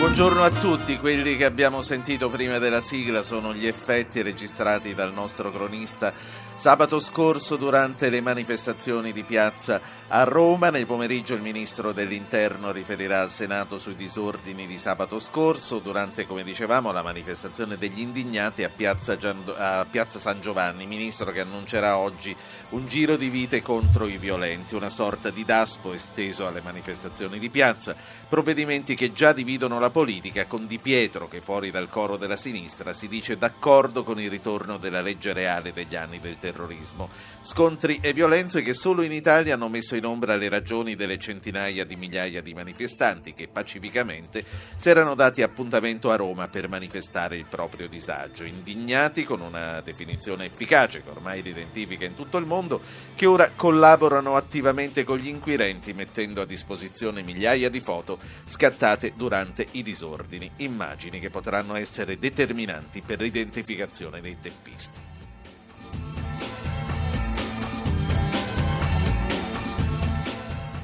buongiorno, a tutti, quelli che abbiamo sentito prima della sigla sono gli effetti registrati dal nostro cronista sabato scorso durante le manifestazioni di piazza a Roma. Nel pomeriggio il ministro dell'Interno riferirà al Senato sui disordini di sabato scorso durante, come dicevamo, la manifestazione degli indignati a piazza, Gian... a piazza San Giovanni, ministro che annuncerà oggi un giro di vite contro i violenti, una sorta di daspo esteso alle manifestazioni di piazza, provvedimenti che già dividono la politica, con Di Pietro che fuori dal coro della sinistra si dice d'accordo con il ritorno della legge reale degli anni del terrorismo. Scontri e violenze che solo in Italia hanno messo in ombra le ragioni delle centinaia di migliaia di manifestanti che pacificamente si erano dati appuntamento a Roma per manifestare il proprio disagio, indignati con una definizione efficace che ormai li identifica in tutto il mondo, che ora collaborano attivamente con gli inquirenti mettendo a disposizione migliaia di foto scattate durante i disordini, immagini che potranno essere determinanti per l'identificazione dei teppisti.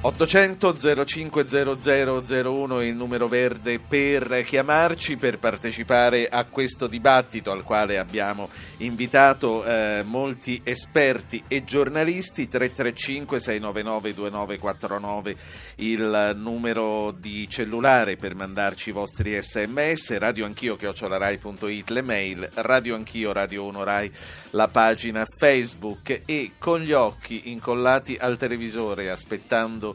800 050001 è il numero verde per chiamarci, per partecipare a questo dibattito al quale abbiamo invitato eh, molti esperti e giornalisti. 335 699 2949 il numero di cellulare per mandarci i vostri sms, radio anch'io chiocciolarai.it le mail, radio anch'io Radio 1 Rai la pagina Facebook e con gli occhi incollati al televisore aspettando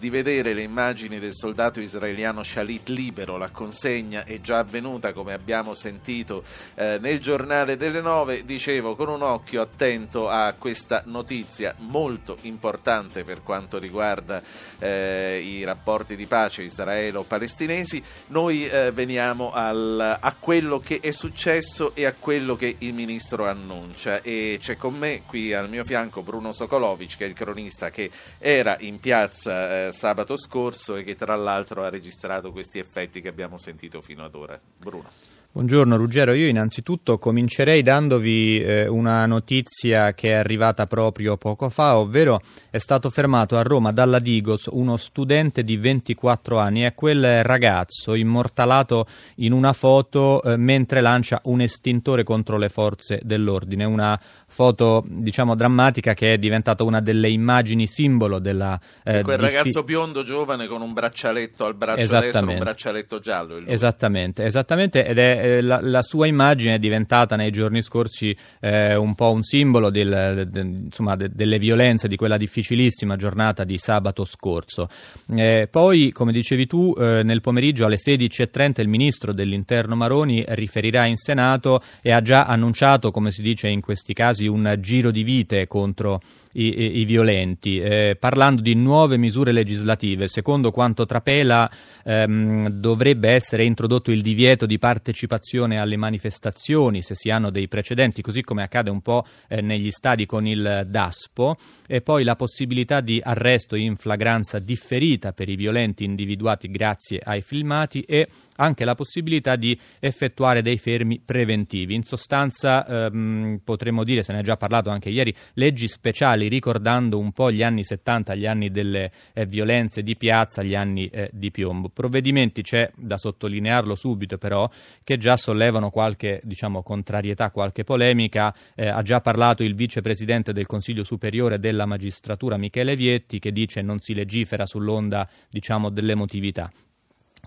di vedere le immagini del soldato israeliano Shalit libero, la consegna è già avvenuta come abbiamo sentito eh, nel giornale delle nove, dicevo con un occhio attento a questa notizia molto importante per quanto riguarda eh, i rapporti di pace israelo-palestinesi, noi eh, veniamo al, a quello che è successo e a quello che il ministro annuncia. E c'è con me qui al mio fianco Bruno Sokolovic che è il cronista che era in piazza sabato scorso e che tra l'altro ha registrato questi effetti che abbiamo sentito fino ad ora. Bruno. Buongiorno Ruggero, io innanzitutto comincerei dandovi eh, una notizia che è arrivata proprio poco fa, ovvero è stato fermato a Roma dalla Digos uno studente di 24 anni, è quel ragazzo immortalato in una foto eh, mentre lancia un estintore contro le forze dell'ordine, una foto diciamo drammatica che è diventata una delle immagini simbolo della... Eh, quel diffi- ragazzo biondo giovane con un braccialetto al braccio destro, un braccialetto giallo. Esattamente, esattamente, ed è eh, la, la, sua immagine è diventata nei giorni scorsi eh, un po' un simbolo del, de, insomma, de, delle violenze di quella difficilissima giornata di sabato scorso. Eh, poi, come dicevi tu, eh, nel pomeriggio alle 16.30 il ministro dell'interno Maroni riferirà in Senato e ha già annunciato, come si dice in questi casi, un giro di vite contro i, i, i violenti, eh, parlando di nuove misure legislative. Secondo quanto trapela ehm, dovrebbe essere introdotto il divieto di partecipazione alle manifestazioni se si hanno dei precedenti, così come accade un po' eh, negli stadi con il DASPO, e poi la possibilità di arresto in flagranza differita per i violenti individuati grazie ai filmati e anche la possibilità di effettuare dei fermi preventivi. In sostanza ehm, potremmo dire, se ne è già parlato anche ieri, leggi speciali ricordando un po' gli anni 70, gli anni delle eh, violenze di piazza, gli anni eh, di piombo. Provvedimenti c'è da sottolinearlo subito però che già sollevano qualche diciamo, contrarietà, qualche polemica. Eh, ha già parlato il vicepresidente del Consiglio Superiore della Magistratura Michele Vietti che dice non si legifera sull'onda diciamo, dell'emotività.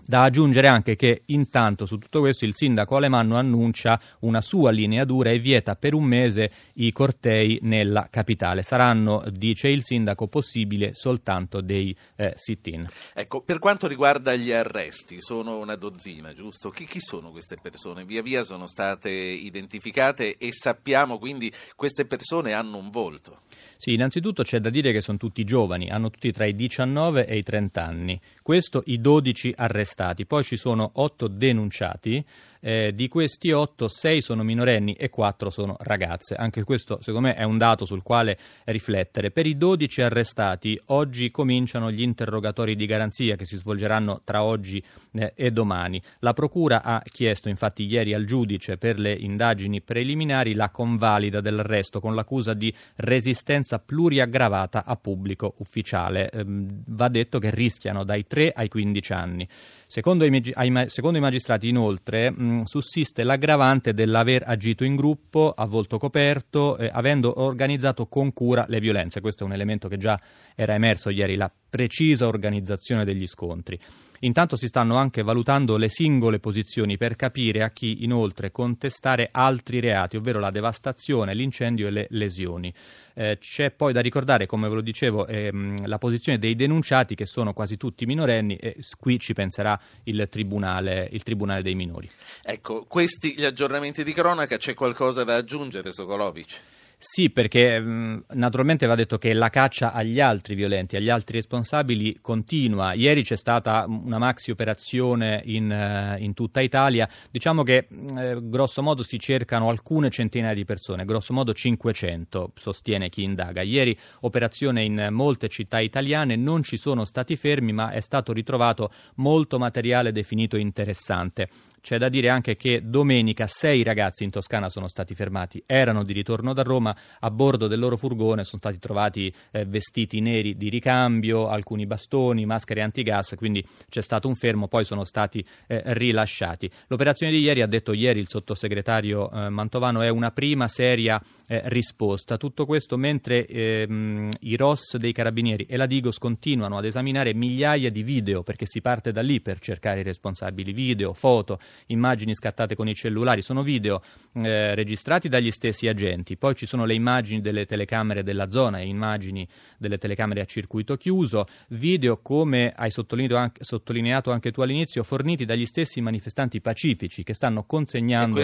Da aggiungere anche che intanto su tutto questo il sindaco Alemanno annuncia una sua linea dura e vieta per un mese i cortei nella capitale. Saranno, dice il sindaco, possibile soltanto dei eh, sit-in. Ecco, per quanto riguarda gli arresti, sono una dozzina, giusto? Chi, chi sono queste persone? Via via sono state identificate e sappiamo quindi queste persone hanno un volto. Sì, innanzitutto c'è da dire che sono tutti giovani, hanno tutti tra i 19 e i 30 anni. Questo i 12 arrestati, poi ci sono 8 denunciati Eh, di questi 8, 6 sono minorenni e 4 sono ragazze. Anche questo, secondo me, è un dato sul quale riflettere. Per i 12 arrestati, oggi cominciano gli interrogatori di garanzia che si svolgeranno tra oggi eh, e domani. La Procura ha chiesto, infatti, ieri al giudice per le indagini preliminari la convalida dell'arresto con l'accusa di resistenza pluriaggravata a pubblico ufficiale. Eh, va detto che rischiano dai 3 ai 15 anni. Secondo i, secondo i magistrati, inoltre, mh, sussiste l'aggravante dell'aver agito in gruppo, a volto coperto, eh, avendo organizzato con cura le violenze. Questo è un elemento che già era emerso ieri, la precisa organizzazione degli scontri. Intanto si stanno anche valutando le singole posizioni per capire a chi inoltre contestare altri reati, ovvero la devastazione, l'incendio e le lesioni. Eh, c'è poi da ricordare, come ve lo dicevo, ehm, la posizione dei denunciati che sono quasi tutti minorenni e qui ci penserà il tribunale, il tribunale dei minori. Ecco, questi gli aggiornamenti di cronaca, c'è qualcosa da aggiungere Sokolovic? Sì, perché naturalmente va detto che la caccia agli altri violenti, agli altri responsabili continua. Ieri c'è stata una maxi operazione in, uh, in tutta Italia. Diciamo che eh, grosso modo si cercano alcune centinaia di persone, grosso modo 500, sostiene chi indaga. Ieri operazione in molte città italiane, non ci sono stati fermi, ma è stato ritrovato molto materiale definito interessante. C'è da dire anche che domenica sei ragazzi in Toscana sono stati fermati, erano di ritorno da Roma, a bordo del loro furgone sono stati trovati eh, vestiti neri di ricambio, alcuni bastoni, maschere antigas, quindi c'è stato un fermo, poi sono stati eh, rilasciati. L'operazione di ieri, ha detto ieri il sottosegretario eh, Mantovano, è una prima seria eh, risposta. Tutto questo mentre ehm, i ROS dei carabinieri e la Digos continuano ad esaminare migliaia di video, perché si parte da lì per cercare i responsabili, video, foto, immagini scattate con i cellulari, sono video eh, registrati dagli stessi agenti, poi ci sono le immagini delle telecamere della zona e immagini delle telecamere a circuito chiuso, video come hai sottolineato anche, sottolineato anche tu all'inizio, forniti dagli stessi manifestanti pacifici che stanno consegnando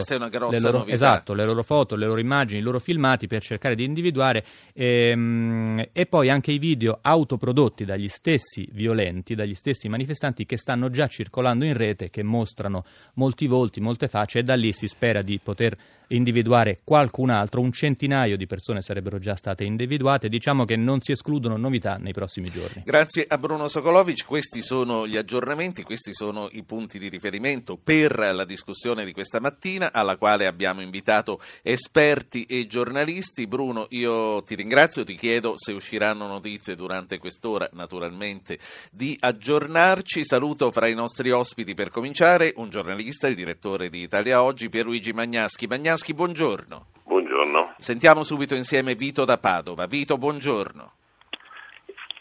le loro, esatto, le loro foto, le loro immagini, i loro filmati per cercare di individuare ehm, e poi anche i video autoprodotti dagli stessi violenti, dagli stessi manifestanti che stanno già circolando in rete, che mostrano molti volti, molte facce e da lì si spera di poter individuare qualcun altro, un centinaio di persone sarebbero già state individuate, diciamo che non si escludono novità nei prossimi giorni. Grazie a Bruno Sokolovic, questi sono gli aggiornamenti, questi sono i punti di riferimento per la discussione di questa mattina alla quale abbiamo invitato esperti e giornalisti. Bruno, io ti ringrazio, ti chiedo se usciranno notizie durante quest'ora, naturalmente, di aggiornarci. Saluto fra i nostri ospiti per cominciare un giornalista e direttore di Italia Oggi, Pierluigi Magnaschi. Magnaschi, buongiorno. Buongiorno. Sentiamo subito insieme Vito da Padova. Vito, buongiorno.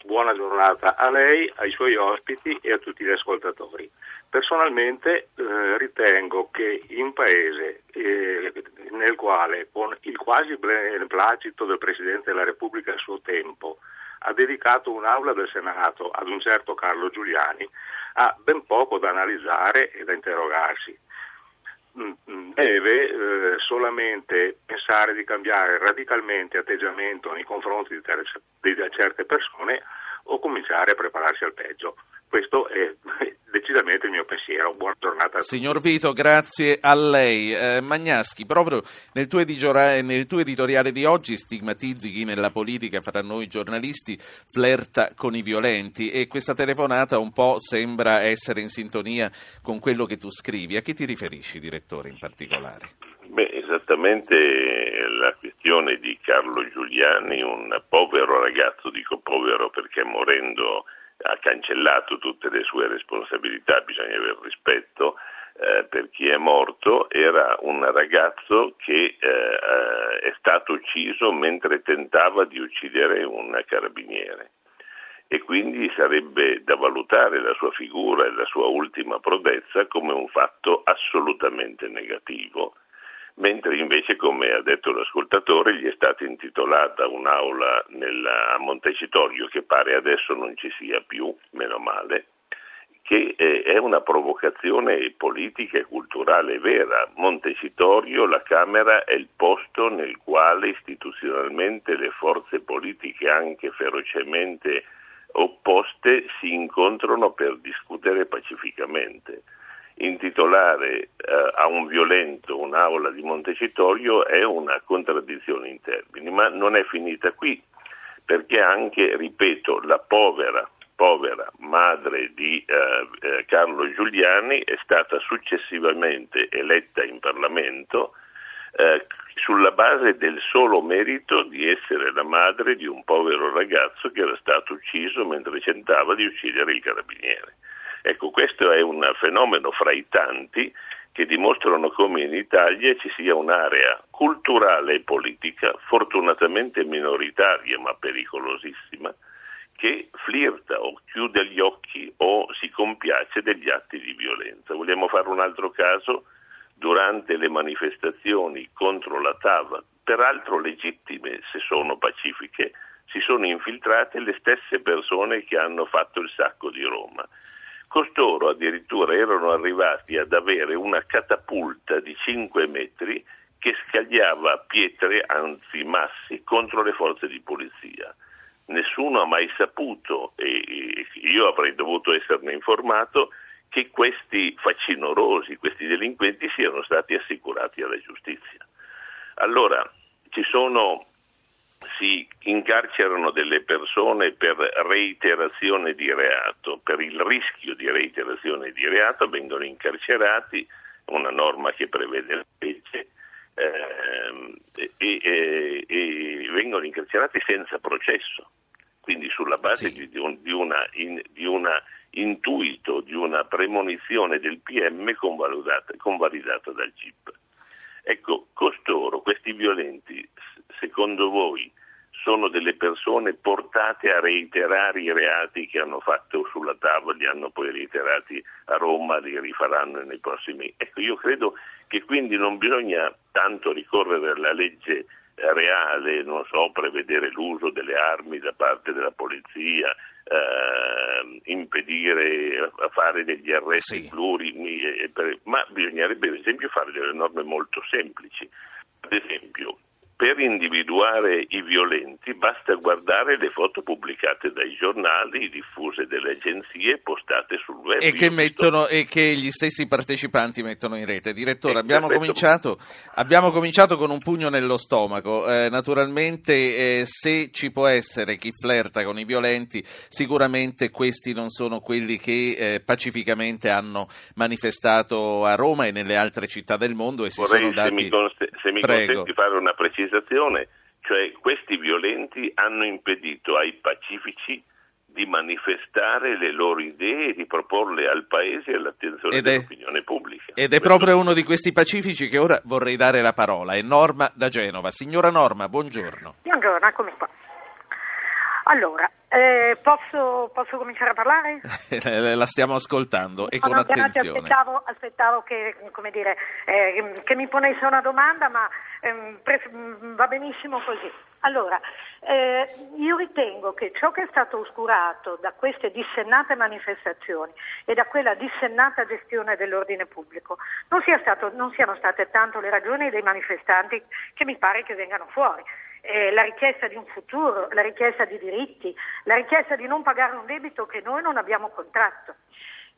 Buona giornata a lei, ai suoi ospiti e a tutti gli ascoltatori. Personalmente eh, ritengo che in un paese eh, nel quale con il quasi placito del Presidente della Repubblica a suo tempo ha dedicato un'aula del Senato ad un certo Carlo Giuliani, ha ben poco da analizzare e da interrogarsi. Deve eh, solamente pensare di cambiare radicalmente atteggiamento nei confronti di, ter- di certe persone o cominciare a prepararsi al peggio. Questo è decisamente il mio pensiero. Buona giornata a tutti. Signor Vito, grazie a lei. Eh, Magnaschi, proprio nel tuo, editoriale, nel tuo, editoriale, di oggi stigmatizzi chi nella politica fra noi giornalisti flirta con i violenti e questa telefonata un po' sembra essere in sintonia con quello che tu scrivi. A chi ti riferisci, direttore, in particolare? Beh, esattamente la questione di Carlo Giuliani, un povero ragazzo, dico povero perché morendo ha cancellato tutte le sue responsabilità, bisogna avere rispetto eh, per chi è morto, era un ragazzo che eh, eh, è stato ucciso mentre tentava di uccidere un carabiniere. E quindi sarebbe da valutare la sua figura e la sua ultima prodezza come un fatto assolutamente negativo mentre invece, come ha detto l'ascoltatore, gli è stata intitolata un'aula nella, a Montecitorio che pare adesso non ci sia più, meno male, che è una provocazione politica e culturale vera. Montecitorio, la Camera, è il posto nel quale istituzionalmente le forze politiche, anche ferocemente opposte, si incontrano per discutere pacificamente intitolare eh, a un violento un'aula di Montecitorio è una contraddizione in termini, ma non è finita qui, perché anche, ripeto, la povera, povera madre di eh, eh, Carlo Giuliani è stata successivamente eletta in Parlamento eh, sulla base del solo merito di essere la madre di un povero ragazzo che era stato ucciso mentre tentava di uccidere il carabiniere. Ecco, questo è un fenomeno fra i tanti che dimostrano come in Italia ci sia un'area culturale e politica, fortunatamente minoritaria ma pericolosissima, che flirta o chiude gli occhi o si compiace degli atti di violenza. Vogliamo fare un altro caso? Durante le manifestazioni contro la TAV, peraltro legittime se sono pacifiche, si sono infiltrate le stesse persone che hanno fatto il sacco di Roma Costoro addirittura erano arrivati ad avere una catapulta di 5 metri che scagliava pietre, anzi massi, contro le forze di polizia. Nessuno ha mai saputo, e io avrei dovuto esserne informato, che questi facinorosi, questi delinquenti siano stati assicurati alla giustizia. Allora, ci sono si incarcerano delle persone per reiterazione di reato, per il rischio di reiterazione di reato vengono incarcerati, una norma che prevede la legge, ehm, e, e, e, vengono incarcerati senza processo, quindi sulla base sì. di, un, di, una, in, di una intuito, di una premonizione del PM convalidata, convalidata dal CIP. Ecco, costoro, questi violenti, secondo voi sono delle persone portate a reiterare i reati che hanno fatto sulla tavola, li hanno poi reiterati a Roma, li rifaranno nei prossimi. Ecco, io credo che quindi non bisogna tanto ricorrere alla legge reale, non so, prevedere l'uso delle armi da parte della polizia, eh, impedire a fare degli arresti sì. plurimi, eh, ma bisognerebbe ad esempio fare delle norme molto semplici. Ad esempio, per individuare i violenti basta guardare le foto pubblicate dai giornali, diffuse dalle agenzie, postate sul web. E che, mettono, e che, gli stessi partecipanti mettono in rete. Direttore, eh, abbiamo cominciato, abbiamo cominciato, con un pugno nello stomaco. Eh, naturalmente eh, se ci può essere chi flirta con i violenti, sicuramente questi non sono quelli che eh, pacificamente hanno manifestato a Roma e nelle altre città del mondo e si Vorrei, sono dati... Se mi, mi consenti fare una precisazione, cioè questi violenti hanno impedito ai pacifici di manifestare le loro idee e di proporle al Paese e all'attenzione ed dell'opinione pubblica. Ed è proprio uno di questi pacifici che ora vorrei dare la parola, è Norma da Genova. Signora Norma, buongiorno. Buongiorno, eccomi qua. Allora, eh, posso, posso, cominciare a parlare? La stiamo ascoltando e no, con no, attenzione. Aspettavo, aspettavo che, dire, eh, che, mi ponesse una domanda, ma eh, va benissimo così. Allora, eh, io ritengo che ciò che è stato oscurato da queste dissennate manifestazioni e da quella dissennata gestione dell'ordine pubblico non, sia stato, non siano state tanto le ragioni dei manifestanti che mi pare che vengano fuori eh, la richiesta di un futuro, la richiesta di diritti, la richiesta di non pagare un debito che noi non abbiamo contratto.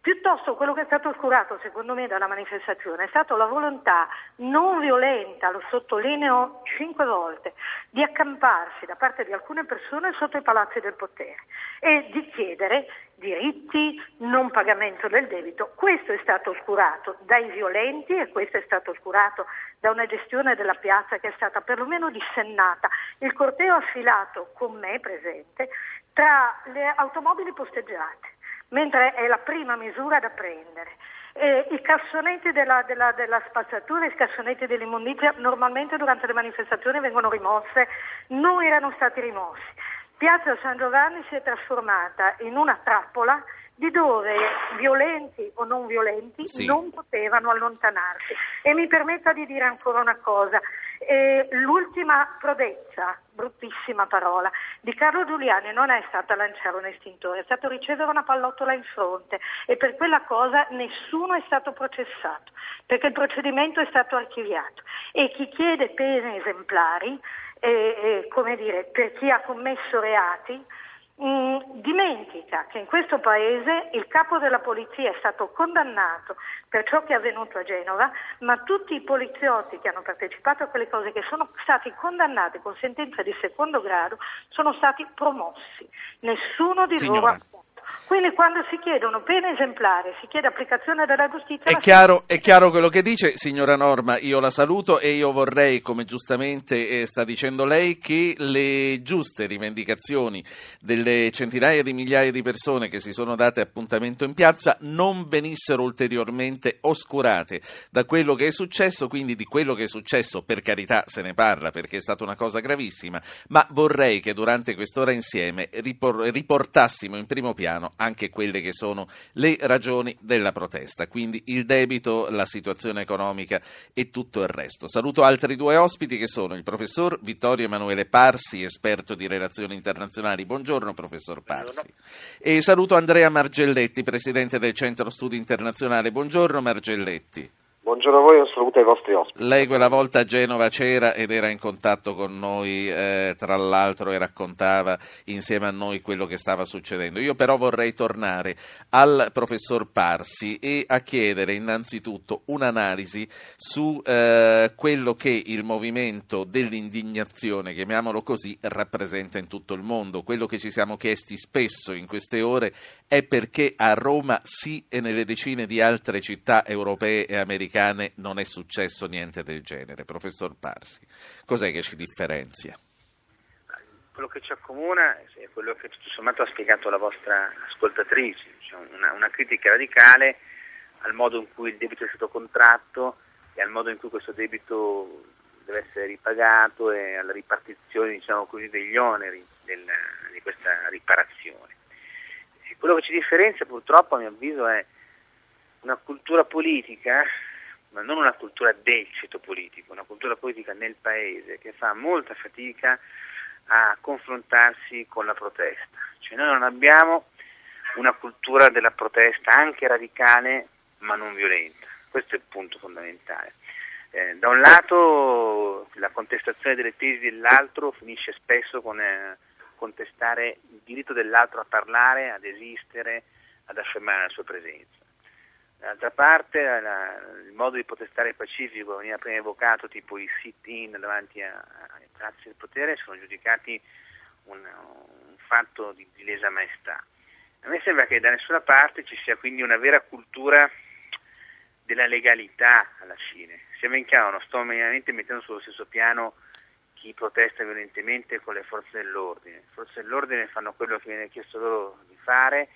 Piuttosto quello che è stato oscurato, secondo me, dalla manifestazione è stata la volontà non violenta, lo sottolineo cinque volte, di accamparsi da parte di alcune persone sotto i palazzi del potere e di chiedere diritti, non pagamento del debito. Questo è stato oscurato dai violenti e questo è stato oscurato da una gestione della piazza che è stata perlomeno dissennata. Il corteo ha sfilato con me presente tra le automobili posteggiate mentre è la prima misura da prendere. Eh, I cassonetti della, della, della, spazzatura, i cassonetti dell'immondizia normalmente durante le manifestazioni vengono rimosse, non erano stati rimossi. Piazza San Giovanni si è trasformata in una trappola di dove violenti o non violenti sì. non potevano allontanarsi. E mi permetta di dire ancora una cosa, e l'ultima prodezza, bruttissima parola, di Carlo Giuliani non è stata lanciare un estintore, è stato ricevere una pallottola in fronte e per quella cosa nessuno è stato processato, perché il procedimento è stato archiviato e chi chiede pene esemplari, eh, come dire, per chi ha commesso reati, Mm, dimentica che in questo paese il capo della polizia è stato condannato per ciò che è avvenuto a Genova, ma tutti i poliziotti che hanno partecipato a quelle cose, che sono stati condannati con sentenza di secondo grado, sono stati promossi. Nessuno di Signora. loro ha. Quindi quando si chiedono pene esemplari, si chiede applicazione della giustizia. È chiaro, è chiaro quello che dice, signora Norma, io la saluto e io vorrei, come giustamente eh, sta dicendo lei, che le giuste rivendicazioni delle centinaia di migliaia di persone che si sono date appuntamento in piazza non venissero ulteriormente oscurate da quello che è successo, quindi di quello che è successo, per carità se ne parla perché è stata una cosa gravissima, ma vorrei che durante quest'ora insieme ripor- riportassimo in primo piano anche quelle che sono le ragioni della protesta, quindi il debito, la situazione economica e tutto il resto. Saluto altri due ospiti che sono il professor Vittorio Emanuele Parsi, esperto di relazioni internazionali. Buongiorno professor Parsi. E saluto Andrea Margelletti, presidente del Centro Studi Internazionale. Buongiorno Margelletti. Buongiorno a voi e un saluto ai vostri ospiti. Lei quella volta a Genova c'era ed era in contatto con noi, eh, tra l'altro, e raccontava insieme a noi quello che stava succedendo. Io però vorrei tornare al professor Parsi e a chiedere innanzitutto un'analisi su eh, quello che il movimento dell'indignazione, chiamiamolo così, rappresenta in tutto il mondo. Quello che ci siamo chiesti spesso in queste ore è perché a Roma sì e nelle decine di altre città europee e americane non è successo niente del genere. Professor Parsi, cos'è che ci differenzia? Quello che ci accomuna è quello che tutto sommato ha spiegato la vostra ascoltatrice, cioè una, una critica radicale al modo in cui il debito è stato contratto e al modo in cui questo debito deve essere ripagato e alla ripartizione diciamo così, degli oneri del, di questa riparazione. E quello che ci differenzia purtroppo a mio avviso è una cultura politica, ma non una cultura del ceto politico, una cultura politica nel paese che fa molta fatica a confrontarsi con la protesta. Cioè noi non abbiamo una cultura della protesta anche radicale ma non violenta. Questo è il punto fondamentale. Eh, da un lato la contestazione delle tesi dell'altro finisce spesso con eh, contestare il diritto dell'altro a parlare, ad esistere, ad affermare la sua presenza. D'altra parte la, il modo di protestare pacifico veniva prima evocato, tipo i sit-in davanti ai palazzi del potere, sono giudicati un, un fatto di, di lesa maestà. A me sembra che da nessuna parte ci sia quindi una vera cultura della legalità alla fine. Sia ben chiaro, non sto minimamente mettendo sullo stesso piano chi protesta violentemente con le forze dell'ordine. Le forze dell'ordine fanno quello che viene chiesto loro di fare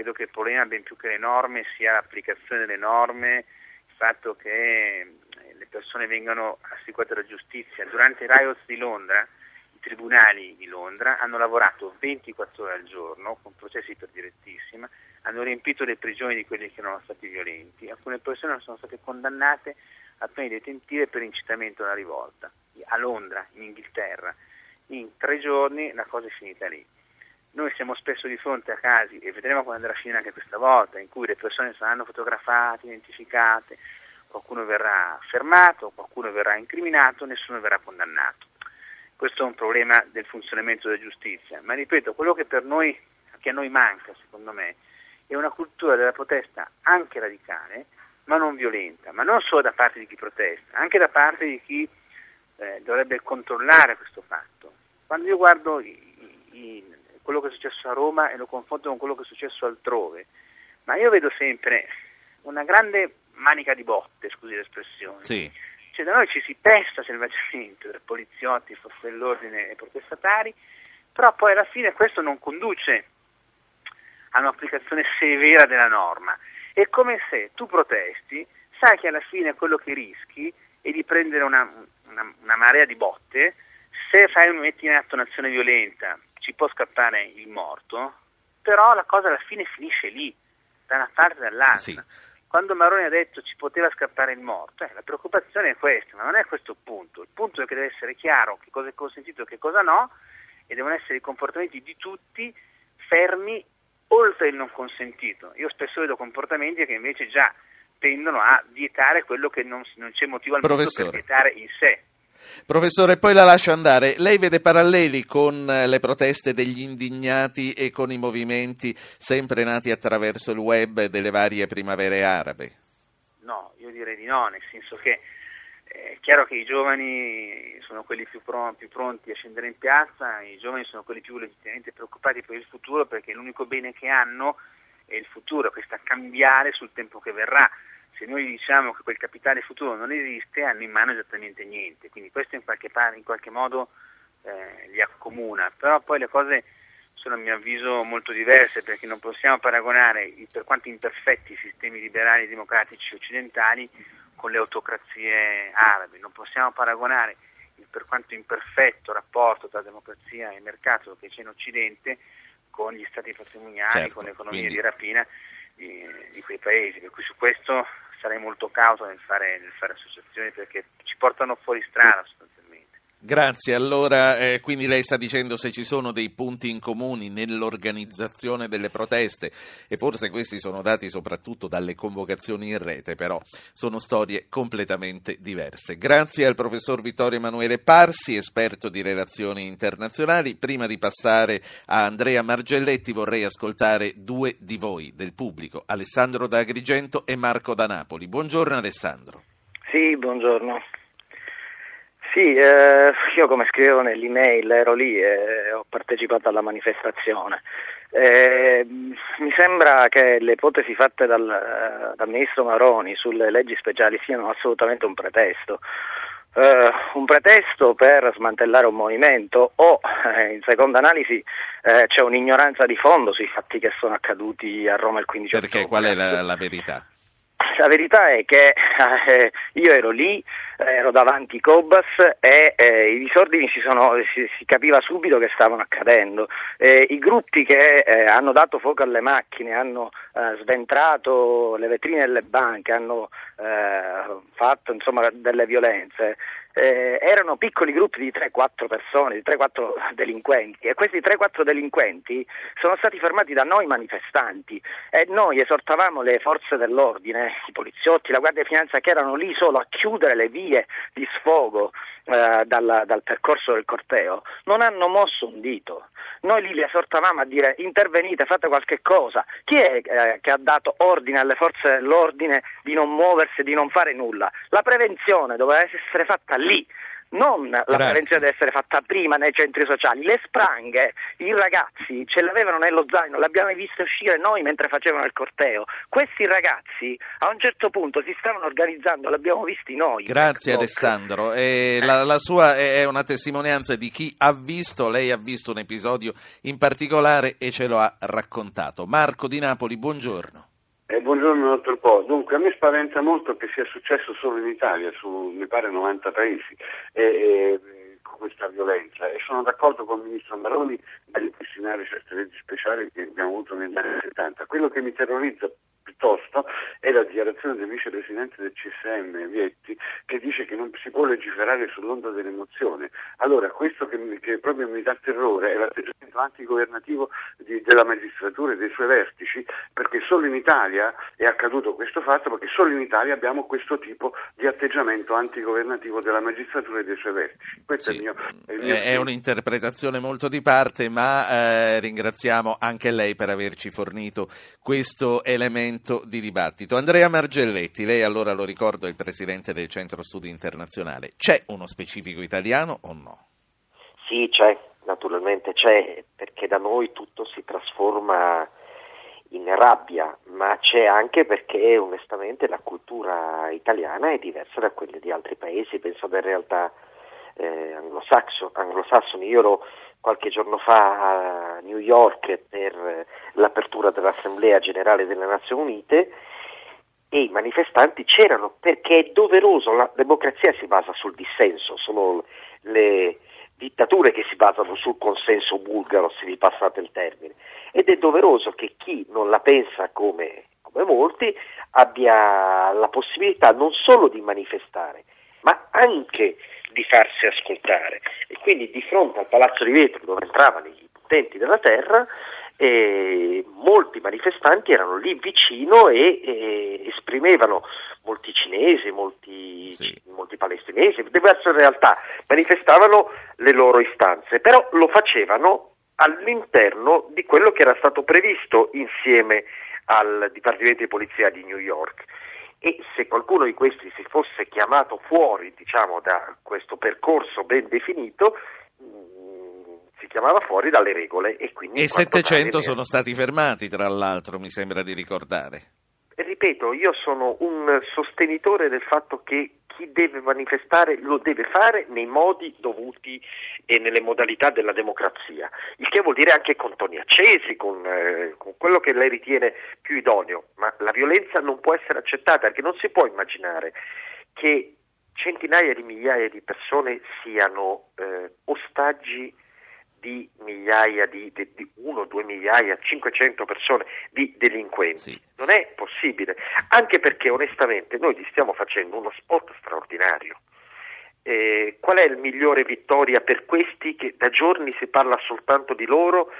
credo che il problema, ben più che le norme, sia l'applicazione delle norme, il fatto che eh, le persone vengano assicurate alla giustizia. Durante i riots di Londra, i tribunali di Londra hanno lavorato 24 ore al giorno con processi per direttissima, hanno riempito le prigioni di quelli che erano stati violenti, alcune persone sono state condannate a pene detentive per incitamento alla rivolta. A Londra, in Inghilterra, in tre giorni la cosa è finita lì. Noi siamo spesso di fronte a casi, e vedremo come andrà a finire anche questa volta, in cui le persone saranno fotografate, identificate, qualcuno verrà fermato, qualcuno verrà incriminato, nessuno verrà condannato. Questo è un problema del funzionamento della giustizia, ma ripeto, quello che per noi, che a noi manca, secondo me, è una cultura della protesta anche radicale, ma non violenta, ma non solo da parte di chi protesta, anche da parte di chi eh, dovrebbe controllare questo fatto. Quando io guardo i, i, quello che è successo a Roma e lo confronto con quello che è successo altrove, ma io vedo sempre una grande manica di botte, scusi l'espressione. Sì. Cioè da noi ci si pesta selvaggiamente tra poliziotti, forze dell'ordine e protestatari, però poi alla fine questo non conduce a un'applicazione severa della norma. È come se tu protesti, sai che alla fine quello che rischi è di prendere una, una, una marea di botte, se fai metti in atto un'azione violenta ci può scappare il morto, però la cosa alla fine finisce lì, da una parte e dall'altra. Sì. Quando Maroni ha detto ci poteva scappare il morto, eh, la preoccupazione è questa, ma non è questo il punto. Il punto è che deve essere chiaro che cosa è consentito e che cosa no, e devono essere i comportamenti di tutti fermi oltre il non consentito. Io spesso vedo comportamenti che invece già tendono a vietare quello che non, non c'è motivo al mondo per vietare in sé. Professore, poi la lascio andare. Lei vede paralleli con eh, le proteste degli indignati e con i movimenti sempre nati attraverso il web delle varie primavere arabe? No, io direi di no, nel senso che eh, è chiaro che i giovani sono quelli più, pron- più, pronti a scendere in piazza, i giovani sono quelli più legittimamente preoccupati per il futuro perché l'unico bene che hanno è il futuro, che sta a cambiare sul tempo che verrà. Se noi diciamo che quel capitale futuro non esiste, hanno in mano esattamente niente, quindi questo in qualche, par- in qualche modo eh, li accomuna, però poi le cose sono a mio avviso molto diverse perché non possiamo paragonare, per quanto imperfetti, i sistemi liberali e democratici occidentali con le autocrazie arabe, non possiamo paragonare il per quanto imperfetto rapporto tra democrazia e mercato che c'è in Occidente con gli stati patrimoniali, certo, con l'economia quindi... di rapina di, di, quei paesi, per cui su questo sarei molto cauto nel fare, nel fare associazioni perché ci portano fuori strada sostanzialmente. Grazie, allora eh, quindi lei sta dicendo se ci sono dei punti in comune nell'organizzazione delle proteste e forse questi sono dati soprattutto dalle convocazioni in rete, però sono storie completamente diverse. Grazie al professor Vittorio Emanuele Parsi, esperto di relazioni internazionali. Prima di passare a Andrea Margelletti vorrei ascoltare due di voi, del pubblico, Alessandro da Agrigento e Marco da Napoli. Buongiorno Alessandro. Sì, buongiorno. Sì, eh, io come scrivevo nell'email ero lì e ho partecipato alla manifestazione. Eh, mi sembra che le ipotesi fatte dal, dal, ministro Maroni sulle leggi speciali siano assolutamente un pretesto. Eh, un pretesto per smantellare un movimento o eh, in seconda analisi eh, c'è un'ignoranza di fondo sui fatti che sono accaduti a Roma il 15 Perché ottobre. qual è la, la verità? La verità è che eh, io ero lì, ero davanti Cobas e eh, i disordini si, sono, si, si, capiva subito che stavano accadendo. Eh, I gruppi che eh, hanno dato fuoco alle macchine, hanno eh, sventrato le vetrine delle banche, hanno eh, fatto insomma, delle violenze, eh, erano piccoli gruppi di 3-4 persone, di 3-4 delinquenti e questi 3-4 delinquenti sono stati fermati da noi manifestanti e noi esortavamo le forze dell'ordine, i poliziotti, la Guardia di Finanza che erano lì solo a chiudere le vie di sfogo eh, dal, dal percorso del corteo, non hanno mosso un dito. Noi lì li esortavamo a dire intervenite, fate qualche cosa. Chi è eh, che ha dato ordine alle forze dell'ordine di non muoversi, di non fare nulla? La prevenzione doveva essere fatta lì non la Grazie. prevenzione deve essere fatta prima nei centri sociali. Le spranghe, i ragazzi ce l'avevano nello zaino, le abbiamo viste uscire noi mentre facevano il corteo. Questi ragazzi a un certo punto si stavano organizzando, l'abbiamo visti noi. Grazie. Alessandro. Eh, la, la sua è una testimonianza di chi ha visto, lei ha visto un episodio in particolare e ce lo ha raccontato. Marco di Napoli, buongiorno. Eh, buongiorno dottor Po. Dunque a me spaventa molto che sia successo solo in Italia, su mi pare 90 paesi, e, e, con questa violenza e sono d'accordo con il ministro Maroni a ripristinare certe leggi speciali che abbiamo avuto negli anni 70. Quello che mi terrorizza piuttosto è la dichiarazione del vicepresidente del CSM Vietti che dice che non si può legiferare sull'onda dell'emozione. Allora questo che, che proprio mi dà terrore è l'atteggiamento antigovernativo di, della magistratura e dei suoi vertici perché solo in Italia è accaduto questo fatto perché solo in Italia abbiamo questo tipo di atteggiamento antigovernativo della magistratura e dei suoi vertici. Questo Sì, è il mio, è il mio è un'interpretazione molto di parte, ma eh, ringraziamo anche lei per averci fornito questo elemento di dibattito. Andrea Margelletti, lei allora lo ricordo è il presidente del Centro Studi Internazionale. C'è uno specifico italiano o no? Sì, c'è, naturalmente c'è, perché da noi tutto si trasforma in rabbia, ma c'è anche perché onestamente la cultura italiana è diversa da quelle di altri paesi, penso alle realtà eh, anglosassoni. Io ero qualche giorno fa a New York per eh, l'apertura dell'Assemblea Generale delle Nazioni Unite e i manifestanti c'erano perché è doveroso, la democrazia si basa sul dissenso, sono le dittature che si basano sul consenso bulgaro, se vi passate il termine, ed è doveroso che chi non la pensa come, come molti abbia la possibilità non solo di manifestare, ma anche di farsi ascoltare. E quindi di fronte al Palazzo di Vetro dove entravano i potenti della terra, e molti manifestanti erano lì vicino e, e esprimevano molti cinesi, molti, sì. molti palestinesi, diverse realtà, manifestavano le loro istanze, però lo facevano all'interno di quello che era stato previsto insieme al Dipartimento di Polizia di New York e se qualcuno di questi si fosse chiamato fuori diciamo, da questo percorso ben definito si chiamava fuori dalle regole e quindi... E 700 sono stati fermati, tra l'altro, mi sembra di ricordare. Ripeto, io sono un sostenitore del fatto che chi deve manifestare lo deve fare nei modi dovuti e nelle modalità della democrazia, il che vuol dire anche con toni accesi, con, eh, con quello che lei ritiene più idoneo, ma la violenza non può essere accettata perché non si può immaginare che centinaia di migliaia di persone siano eh, ostaggi di migliaia di, di, di uno, due migliaia, 500 persone di delinquenti. Sì. Non è possibile, anche perché onestamente noi gli stiamo facendo uno sport straordinario. Eh, qual è la migliore vittoria per questi che da giorni si parla soltanto di loro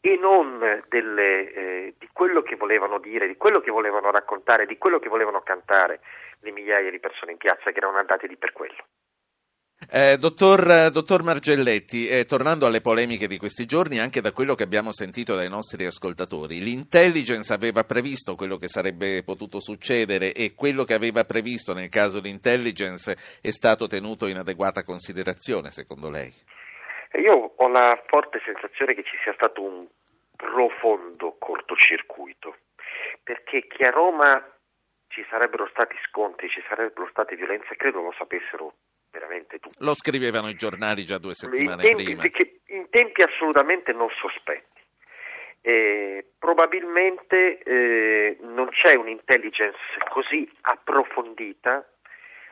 e non delle, eh, di quello che volevano dire, di quello che volevano raccontare, di quello che volevano cantare le migliaia di persone in piazza che erano andate lì per quello. Eh, dottor, dottor, Margelletti, eh, tornando alle polemiche di questi giorni, anche da quello che abbiamo sentito dai nostri ascoltatori, l'intelligence aveva previsto quello che sarebbe potuto succedere e quello che aveva previsto nel caso di intelligence è stato tenuto in adeguata considerazione, secondo lei? Io ho la forte sensazione che ci sia stato un profondo cortocircuito, perché che a Roma ci sarebbero stati scontri, ci sarebbero state violenze, credo lo sapessero veramente tutti. Lo scrivevano i giornali già due settimane tempi, prima. Che, in tempi assolutamente non sospetti. Eh, probabilmente eh, non c'è un'intelligence così approfondita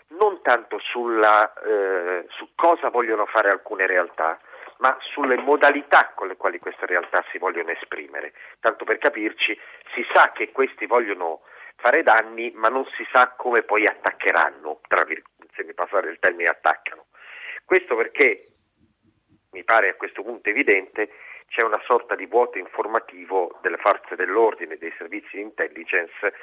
non tanto sulla, eh, su cosa vogliono fare alcune realtà, ma sulle modalità con le quali queste realtà si vogliono esprimere. Tanto per capirci, si sa che questi vogliono fare danni, ma non si sa come poi attaccheranno, tra virgolette se mi passare il termine attaccano. Questo perché, mi pare a questo punto evidente, c'è una sorta di vuoto informativo delle forze dell'ordine, dei servizi di intelligence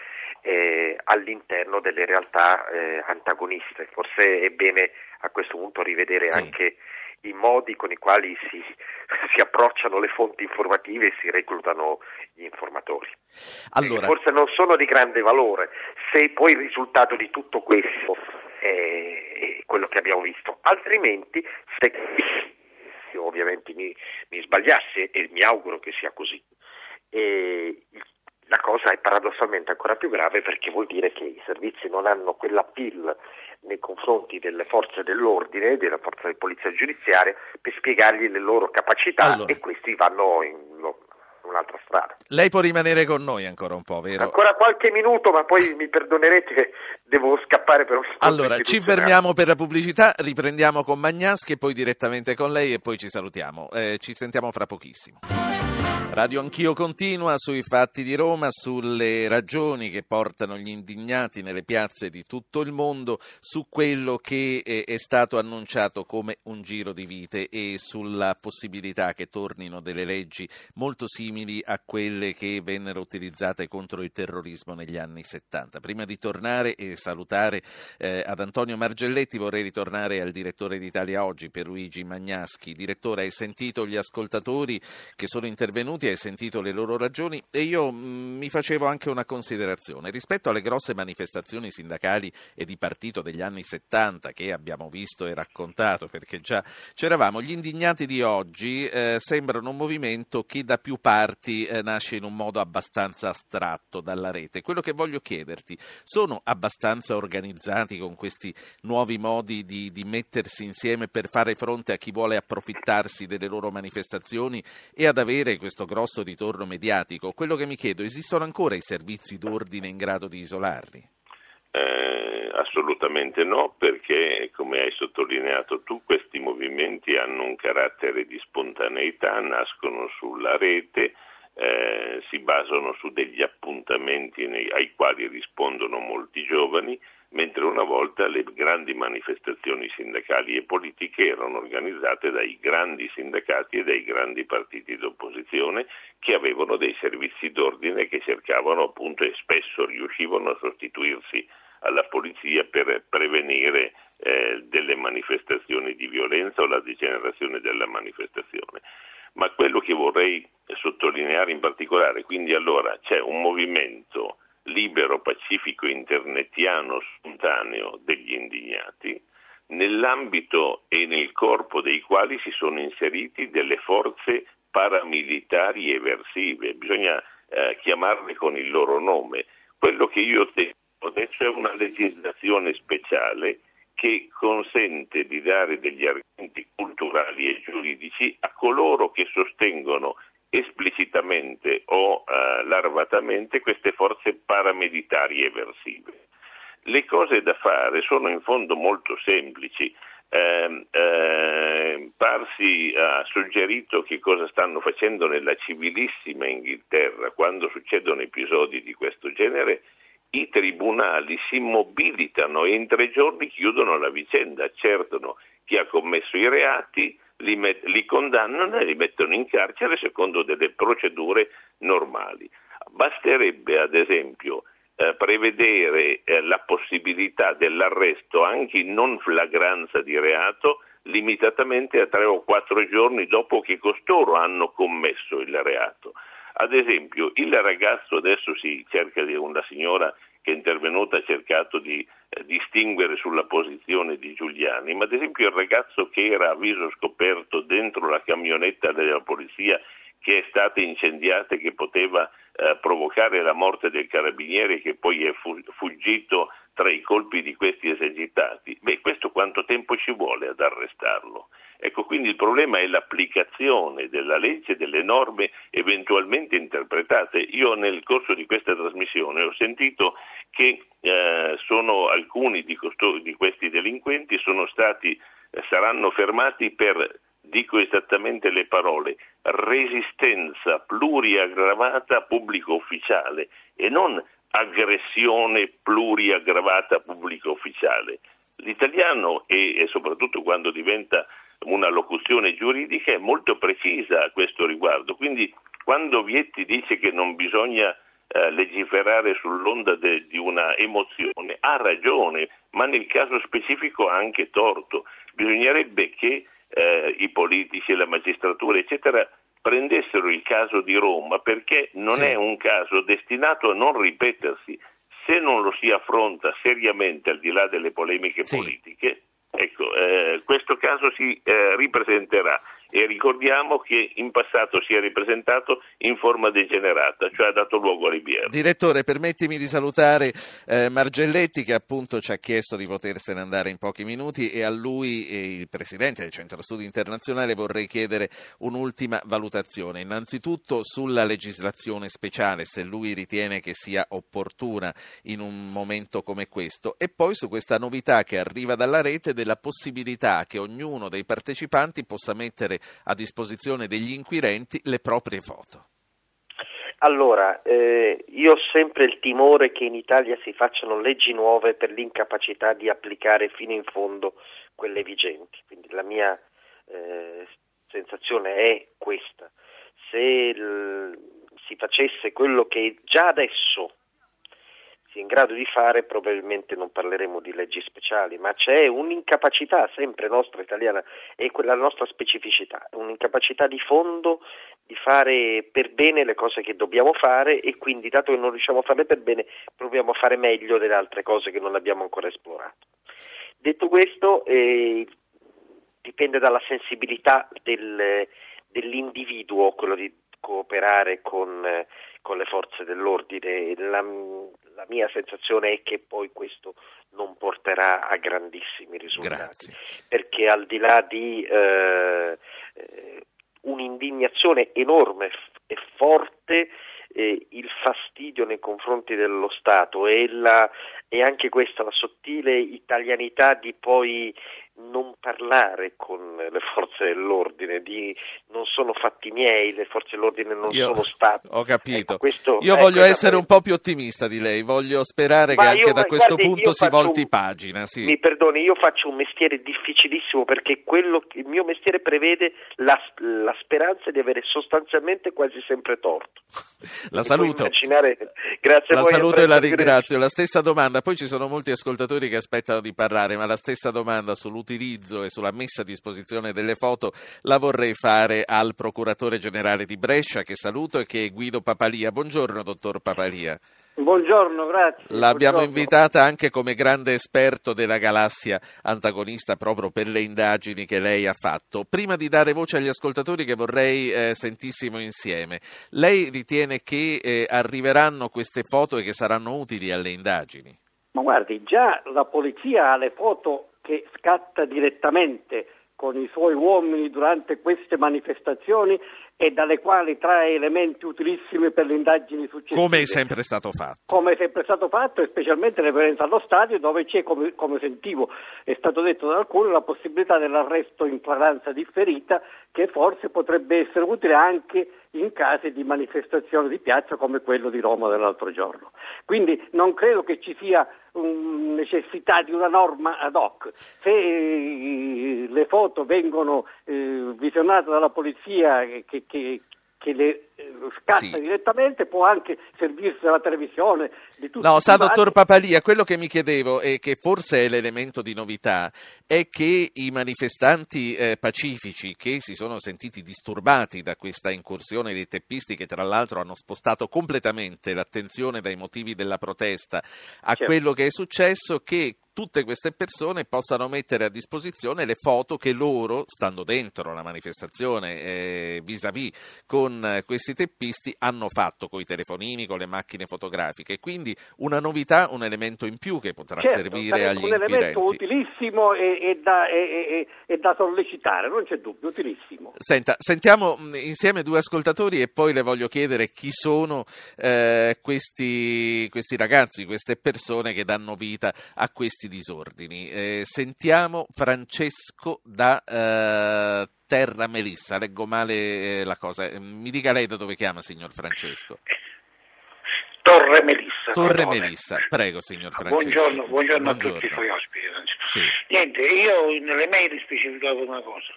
eh, all'interno delle realtà eh, antagoniste. Forse è bene a questo punto rivedere sì. anche i modi con i quali si, si, approcciano le fonti informative e si reclutano gli informatori. Allora... Forse non sono di grande valore se poi il risultato di tutto questo è quello che abbiamo visto, altrimenti se ovviamente mi, mi sbagliassi e mi auguro che sia così. E la cosa è paradossalmente ancora più grave perché vuol dire che i servizi non hanno quell'appeal nei confronti delle forze dell'ordine, della forza di polizia giudiziaria, per spiegargli le loro capacità allora. e questi vanno in un'altra strada. Lei può rimanere con noi ancora un po', vero? Ancora qualche minuto, ma poi mi perdonerete, devo scappare per un secondo. Allora, ci fermiamo per la pubblicità, riprendiamo con Magnaschi e poi direttamente con lei e poi ci salutiamo. Eh, ci sentiamo fra pochissimo. Radio Anch'io continua sui fatti di Roma, sulle ragioni che portano gli indignati nelle piazze di tutto il mondo, su quello che è stato annunciato come un giro di vite e sulla possibilità che tornino delle leggi molto simili a quelle che vennero utilizzate contro il terrorismo negli anni 70. Prima di tornare e salutare eh, ad Antonio Margelletti vorrei ritornare al direttore d'Italia Oggi, Pierluigi Magnaschi. Direttore, hai sentito gli ascoltatori che sono intervenuti? Ascoltati, hai sentito le loro ragioni e io mm, mi facevo anche una considerazione. Rispetto alle grosse manifestazioni sindacali e di partito degli anni 70 che abbiamo visto e raccontato, perché già c'eravamo, gli indignati di oggi eh, sembrano un movimento che da più parti eh, nasce in un modo abbastanza astratto dalla rete. Quello che voglio chiederti, sono abbastanza organizzati con questi nuovi modi di, di mettersi insieme per fare fronte a chi vuole approfittarsi delle loro manifestazioni e ad avere questo grosso ritorno mediatico. Quello che mi chiedo, esistono ancora i servizi d'ordine in grado di isolarli? Eh, assolutamente no, perché come hai sottolineato tu, questi movimenti hanno un carattere di spontaneità, nascono sulla rete, eh, si basano su degli appuntamenti nei, ai quali rispondono molti giovani mentre una volta le grandi manifestazioni sindacali e politiche erano organizzate dai grandi sindacati e dai grandi partiti d'opposizione che avevano dei servizi d'ordine che cercavano appunto e spesso riuscivano a sostituirsi alla polizia per prevenire eh, delle manifestazioni di violenza o la degenerazione della manifestazione. Ma quello che vorrei sottolineare in particolare, quindi allora c'è un movimento libero, pacifico, internetiano, spontaneo degli indignati, nell'ambito e nel corpo dei quali si sono inseriti delle forze paramilitari eversive, bisogna eh, chiamarle con il loro nome. Quello che io tengo adesso è una legislazione speciale che consente di dare degli argomenti culturali e giuridici a coloro che sostengono esplicitamente o eh, larvatamente queste forze paramilitari eversive. Le cose da fare sono in fondo molto semplici. Eh, eh, Parsi ha suggerito che cosa stanno facendo nella civilissima Inghilterra quando succedono episodi di questo genere. I tribunali si mobilitano e in tre giorni chiudono la vicenda, accertano chi ha commesso i reati, li, met- li condannano e li mettono in carcere secondo delle procedure normali. Basterebbe, ad esempio, eh, prevedere eh, la possibilità dell'arresto anche in non flagranza di reato limitatamente a tre o quattro giorni dopo che costoro hanno commesso il reato. Ad esempio, il ragazzo adesso si cerca di una signora che è intervenuta ha cercato di eh, distinguere sulla posizione di Giuliani, ma ad esempio il ragazzo che era a viso scoperto dentro la camionetta della polizia che è stata incendiata e che poteva eh, provocare la morte del carabiniere che poi è fu- fuggito tra i colpi di questi esagitati. Beh, questo quanto tempo ci vuole ad arrestarlo? Ecco, quindi il problema è l'applicazione della legge, delle norme eventualmente interpretate. Io nel corso di questa trasmissione ho sentito che eh, sono alcuni di, costo- di, questi delinquenti sono stati, eh, saranno fermati per dico esattamente le parole, resistenza pluriaggravata pubblico ufficiale e non aggressione pluriaggravata pubblico ufficiale. L'italiano, e, e soprattutto quando diventa una locuzione giuridica, è molto precisa a questo riguardo. Quindi quando Vietti dice che non bisogna eh, legiferare sull'onda de, di una emozione, ha ragione, ma nel caso specifico ha anche torto. Bisognerebbe che eh, i politici e la magistratura, eccetera, prendessero il caso di Roma perché non sì. è un caso destinato a non ripetersi. Se non lo si affronta seriamente al di là delle polemiche sì. politiche, ecco, eh, questo caso si eh, ripresenterà e ricordiamo che in passato si è ripresentato in forma degenerata, cioè ha dato luogo alle BR. Direttore, permettimi di salutare eh, Margelletti che appunto ci ha chiesto di potersene andare in pochi minuti e a lui, eh, il Presidente del Centro Studi Internazionale, vorrei chiedere un'ultima valutazione. Innanzitutto sulla legislazione speciale, se lui ritiene che sia opportuna in un momento come questo, e poi su questa novità che arriva dalla rete della possibilità che ognuno dei partecipanti possa mettere a disposizione degli inquirenti le proprie foto. Allora, eh, io ho sempre il timore che in Italia si facciano leggi nuove per l'incapacità di applicare fino in fondo quelle vigenti. Quindi la mia eh, sensazione è questa. Se l- si facesse quello che già adesso sia in grado di fare, probabilmente non parleremo di leggi speciali, ma c'è un'incapacità sempre nostra italiana e quella nostra specificità, un'incapacità di fondo di fare per bene le cose che dobbiamo fare e quindi dato che non riusciamo a farle per bene proviamo a fare meglio delle altre cose che non abbiamo ancora esplorato. Detto questo, eh, dipende dalla sensibilità del, dell'individuo quello di cooperare con, con le forze dell'ordine. La, la, mia sensazione è che poi questo non porterà a grandissimi risultati, Grazie. perché al di là di eh, eh un'indignazione enorme e forte, eh, il fastidio nei confronti dello Stato e, la, e, anche questa la sottile italianità di poi non parlare con le forze dell'ordine, di non sono fatti miei, le forze dell'ordine non Io sono state. Ho capito. Ecco, io voglio essere un po' più ottimista di lei, voglio sperare Ma che anche io- da questo guardi, punto si volti un- pagina. Sì. Mi perdoni, io faccio un mestiere difficilissimo perché quello il mio mestiere prevede la, la speranza di avere sostanzialmente quasi sempre torto. La Mi saluto. Grazie a La voi, saluto a e la ringrazio. La stessa domanda, poi ci sono molti ascoltatori che aspettano di parlare, ma la stessa domanda sull'utilizzo e sulla messa a disposizione delle foto la vorrei fare al procuratore generale di Brescia, che saluto e che è Guido Papalia. Buongiorno, dottor Papalia. Buongiorno, grazie. L'abbiamo Buongiorno. invitata anche come grande esperto della galassia antagonista proprio per le indagini che lei ha fatto. Prima di dare voce agli ascoltatori che vorrei eh, sentissimo insieme, lei ritiene che eh, arriveranno queste foto e che saranno utili alle indagini? Ma guardi, già la polizia ha le foto che scatta direttamente con i suoi uomini durante queste manifestazioni e dalle quali trae elementi utilissimi per le indagini successive. Come è sempre stato fatto. come è sempre stato fatto e specialmente le presenze allo stadio dove c'è, come, come sentivo, è stato detto da alcuni, la possibilità dell'arresto in flagranza differita che forse potrebbe essere utile anche in casi di manifestazioni di piazza come quello di Roma dell'altro giorno. Quindi non credo che ci sia um, necessità di una norma ad hoc. Se eh, le foto vengono eh, visionate dalla polizia eh, che, che- che le eh, scatta Sì. direttamente, può anche servirsi della televisione No, sa, privati. dottor Papalia, quello che mi chiedevo e che forse è l'elemento di novità è che i manifestanti eh, pacifici che si sono sentiti disturbati da questa incursione dei teppisti che tra l'altro hanno spostato completamente l'attenzione dai motivi della protesta a Certo. quello che è successo, che tutte queste persone possano mettere a disposizione le foto che loro, stando dentro la manifestazione eh, vis-à-vis con eh, questi teppisti, hanno fatto con i telefonini, con le macchine fotografiche. Quindi una novità, un elemento in più che potrà Certo, servire agli un elemento inquirenti. utilissimo e, e da, e- e- da sollecitare, non c'è dubbio, utilissimo. Senta, sentiamo mh, insieme due ascoltatori e poi le voglio chiedere chi sono eh, questi, questi ragazzi, queste persone che danno vita a questi disordini. Eh, sentiamo Francesco da eh, Terra Melissa, leggo male eh, la cosa. Eh, Mi dica lei da dove chiama, signor Francesco? Torre Melissa. Torre. Melissa, prego, signor Francesco. Buongiorno, buongiorno a tutti i suoi ospiti. Sì. Niente, io nelle mail specificavo una cosa.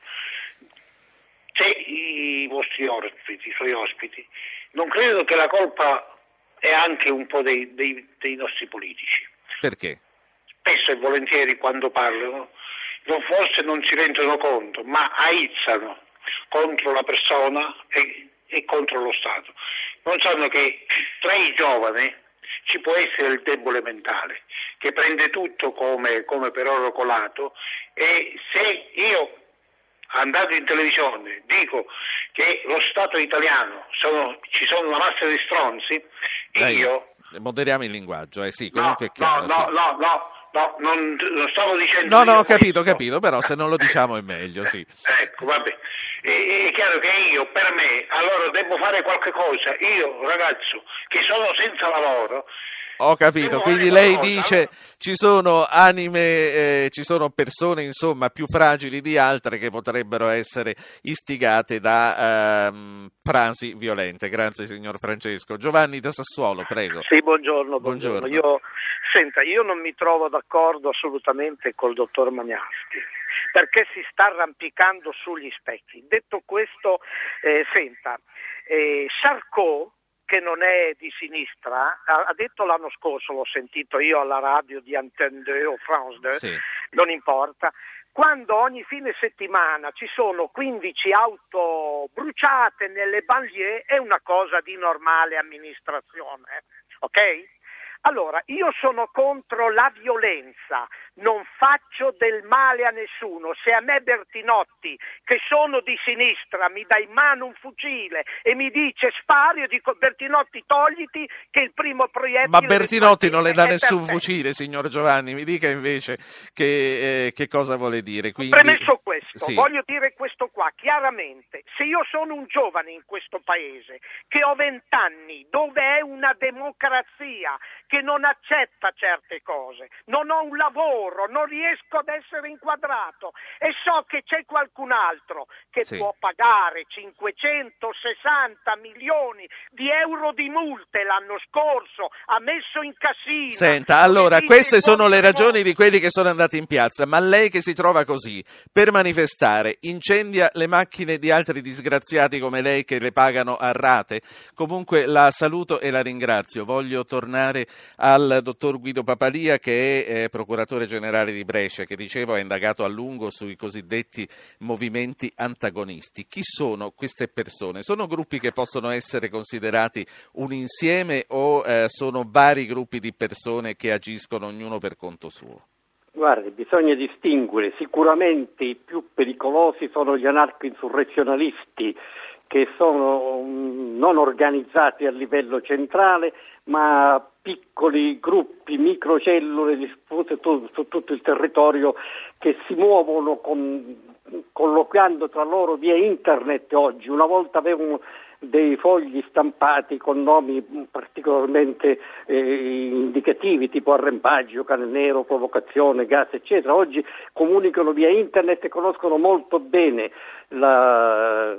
Se i vostri ospiti, i suoi ospiti, non credo che la colpa è anche un po' dei, dei- dei nostri politici. Perché? Spesso e volentieri quando parlano, non- forse non si rendono conto, ma aizzano contro la persona e, e contro lo Stato. Non sanno che tra i giovani ci può essere il debole mentale che prende tutto come, come per oro colato e se io andato in televisione dico che lo Stato italiano sono- ci sono una massa di stronzi, Dai, io moderiamo il linguaggio, eh sì, no, comunque è no, chiaro. no, sì. no, no, no, non, non stavo dicendo No, no, ho capito, ho capito, però se non lo diciamo è meglio, sì. Ecco, vabbè. E- È chiaro che io, per me, allora devo fare qualche cosa. Io, ragazzo, che sono senza lavoro, Ho capito, quindi lei dice ci sono anime, eh, ci sono persone insomma più fragili di altre che potrebbero essere istigate da ehm, frasi violente. Grazie signor Francesco. Giovanni da Sassuolo, prego. Sì, buongiorno, buongiorno. Buongiorno. Io, senta, io non mi trovo d'accordo assolutamente col dottor Magnaschi perché si sta arrampicando sugli specchi. Detto questo, eh, senta, eh, Sarko, che non è di sinistra, ha, detto l'anno scorso, l'ho sentito io alla radio di Antenne 2 o France 2, Sì. non importa, quando ogni fine settimana ci sono 15 auto bruciate nelle banlieue è una cosa di normale amministrazione, ok? Allora, io sono contro la violenza, non faccio del male a nessuno. Se a me Bertinotti, che sono di sinistra, mi dà in mano un fucile e mi dice spari, io dico Bertinotti togliti che il primo proiettile... Ma Bertinotti non le dà nessun fucile, signor Giovanni, mi dica invece che, eh, che cosa vuole dire. Quindi... Premesso questo, questo, Sì. voglio dire questo qua chiaramente. Se io sono un giovane in questo paese, che ho vent'anni, dove è una democrazia che non accetta certe cose, non ho un lavoro, non riesco ad essere inquadrato e so che c'è qualcun altro che Sì. può pagare 560 milioni di euro di multe l'anno scorso, ha messo in cassino. Senta, allora, queste sono le "Forse ragioni di quelli che sono andati in piazza, ma lei che si trova così per manifestare, incendia le macchine di altri disgraziati come lei che le pagano a rate? Comunque la saluto e la ringrazio. Voglio tornare al dottor Guido Papalia che è eh, procuratore generale di Brescia, che dicevo ha indagato a lungo sui cosiddetti movimenti antagonisti. Chi sono queste persone? Sono gruppi che possono essere considerati un insieme o eh, sono vari gruppi di persone che agiscono ognuno per conto suo? Guardi, bisogna distinguere, sicuramente i più pericolosi sono gli anarco-insurrezionalisti che sono mm, non organizzati a livello centrale, ma piccoli gruppi, microcellule diffuse su tutto il territorio che si muovono con- colloquiando tra loro via internet oggi. Una volta avevano dei fogli stampati con nomi particolarmente eh, indicativi tipo arrembaggio, cane nero, provocazione, gas eccetera. Oggi comunicano via internet e conoscono molto bene la,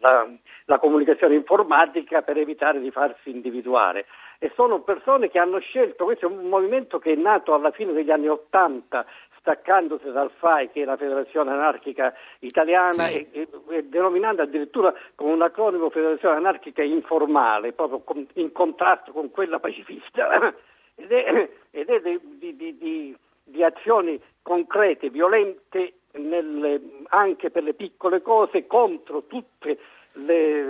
la, la comunicazione informatica per evitare di farsi individuare. E sono persone che hanno scelto, questo è un movimento che è nato alla fine degli anni Ottanta, staccandosi dal FAI, che è la Federazione Anarchica Italiana, Sì. e, e- e denominando addirittura con un acronimo Federazione Anarchica Informale, proprio con- in contrasto con quella pacifista. Ed è, ed è di, di- di- di- di azioni concrete, violente, nelle- anche per le piccole cose, contro tutte le,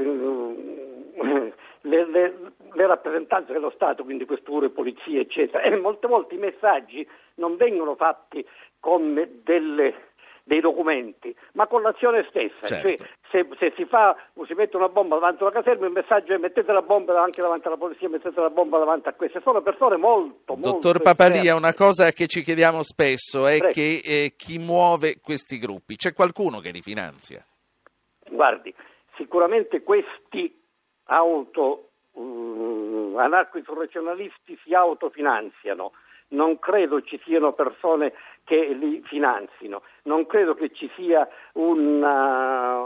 le- le- le rappresentanze dello Stato, quindi questure, polizie, eccetera. E molte volte i messaggi non vengono fatti con delle- dei documenti, ma con l'azione stessa. Certo. Cioè, se, se si, fa, si mette una bomba davanti a una caserma, il messaggio è mettete la bomba anche davanti alla polizia, mettete la bomba davanti a queste. Sono persone molto, molto Dottor Papalia, una cosa che ci chiediamo spesso è Prego. che eh, chi muove questi gruppi? C'è qualcuno che li finanzia? Guardi, sicuramente questi auto uh, anarco-insurrezionalisti si autofinanziano. Non credo ci siano persone che li finanzino, non credo che ci sia una-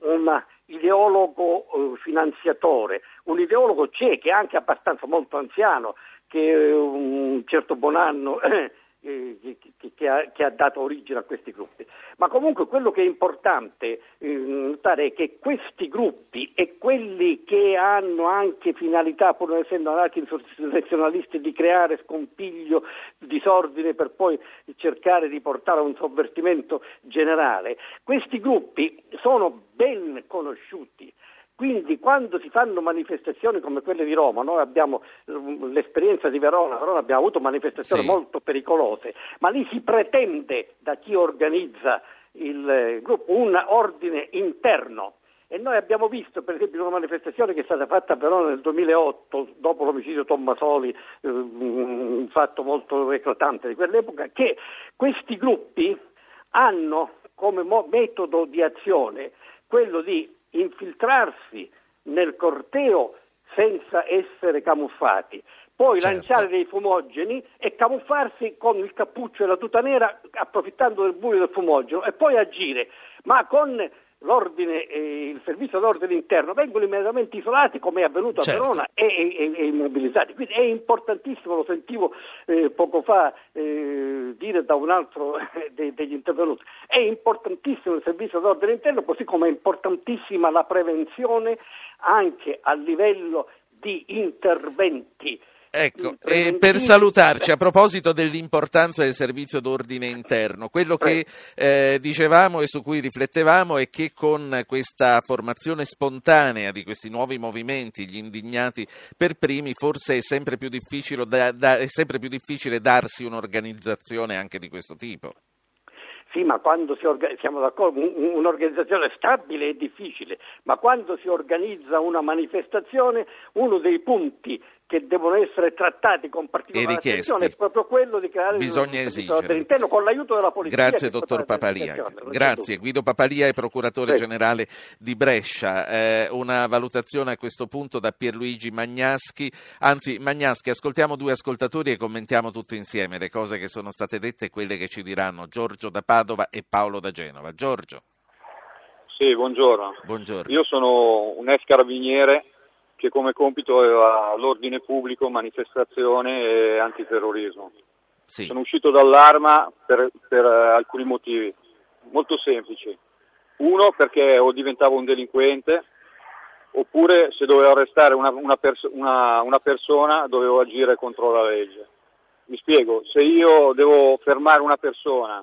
un ideologo eh, finanziatore. Un ideologo c'è che è anche abbastanza molto anziano, che un certo Bonanno eh, che, che- che ha, che ha dato origine a questi gruppi. Ma comunque quello che è importante eh, notare è che questi gruppi e quelli che hanno anche finalità, pur non essendo anarchi-insurrezionalisti, di creare scompiglio, disordine per poi cercare di portare a un sovvertimento generale, questi gruppi sono ben conosciuti. Quindi quando si fanno manifestazioni come quelle di Roma, noi abbiamo eh, l'esperienza di Verona, Verona abbiamo avuto manifestazioni Sì. molto pericolose, ma lì si pretende da chi organizza il eh, gruppo un ordine interno. E noi abbiamo visto, per esempio, una manifestazione che è stata fatta a Verona nel 2008, dopo l'omicidio Tommasoli, eh, un fatto molto eclatante di quell'epoca, che questi gruppi hanno come metodo di azione quello di infiltrarsi nel corteo senza essere camuffati, poi Certo. lanciare dei fumogeni e camuffarsi con il cappuccio e la tuta nera approfittando del buio del fumogeno e poi agire, ma con l'ordine, eh, il servizio d'ordine interno vengono immediatamente isolati come è avvenuto Certo. a Verona e, e- e immobilizzati. Quindi è importantissimo, lo sentivo eh, poco fa eh, dire da un altro de- degli intervenuti, è importantissimo il servizio d'ordine interno così come è importantissima la prevenzione anche a livello di interventi. Ecco, preventivi. e per salutarci, a proposito dell'importanza del servizio d'ordine interno, quello che eh, dicevamo e su cui riflettevamo è che con questa formazione spontanea di questi nuovi movimenti, gli indignati per primi, forse è sempre più difficile, da- da- è sempre più difficile darsi un'organizzazione anche di questo tipo. Sì, ma quando si orga- siamo d'accordo, un- un- un'organizzazione stabile è difficile, ma quando si organizza una manifestazione, uno dei punti che devono essere trattati con particolare attenzione è proprio quello di creare Bisogna il esigere. dell'interno con l'aiuto della polizia. Grazie dottor Papalia. Grazie Guido Papalia è procuratore sì. generale di Brescia. Eh, una valutazione a questo punto da Pierluigi Magnaschi. Anzi, Magnaschi, ascoltiamo due ascoltatori e commentiamo tutti insieme le cose che sono state dette e quelle che ci diranno Giorgio da Padova e Paolo da Genova. Giorgio. Sì, buongiorno. buongiorno. Io sono un ex carabiniere che come compito aveva l'ordine pubblico, manifestazione e antiterrorismo. Sì. Sono uscito dall'arma per, per alcuni motivi, molto semplici. Uno perché o diventavo un delinquente, oppure se dovevo arrestare una, una, pers- una, una persona dovevo agire contro la legge. Mi spiego, se io devo fermare una persona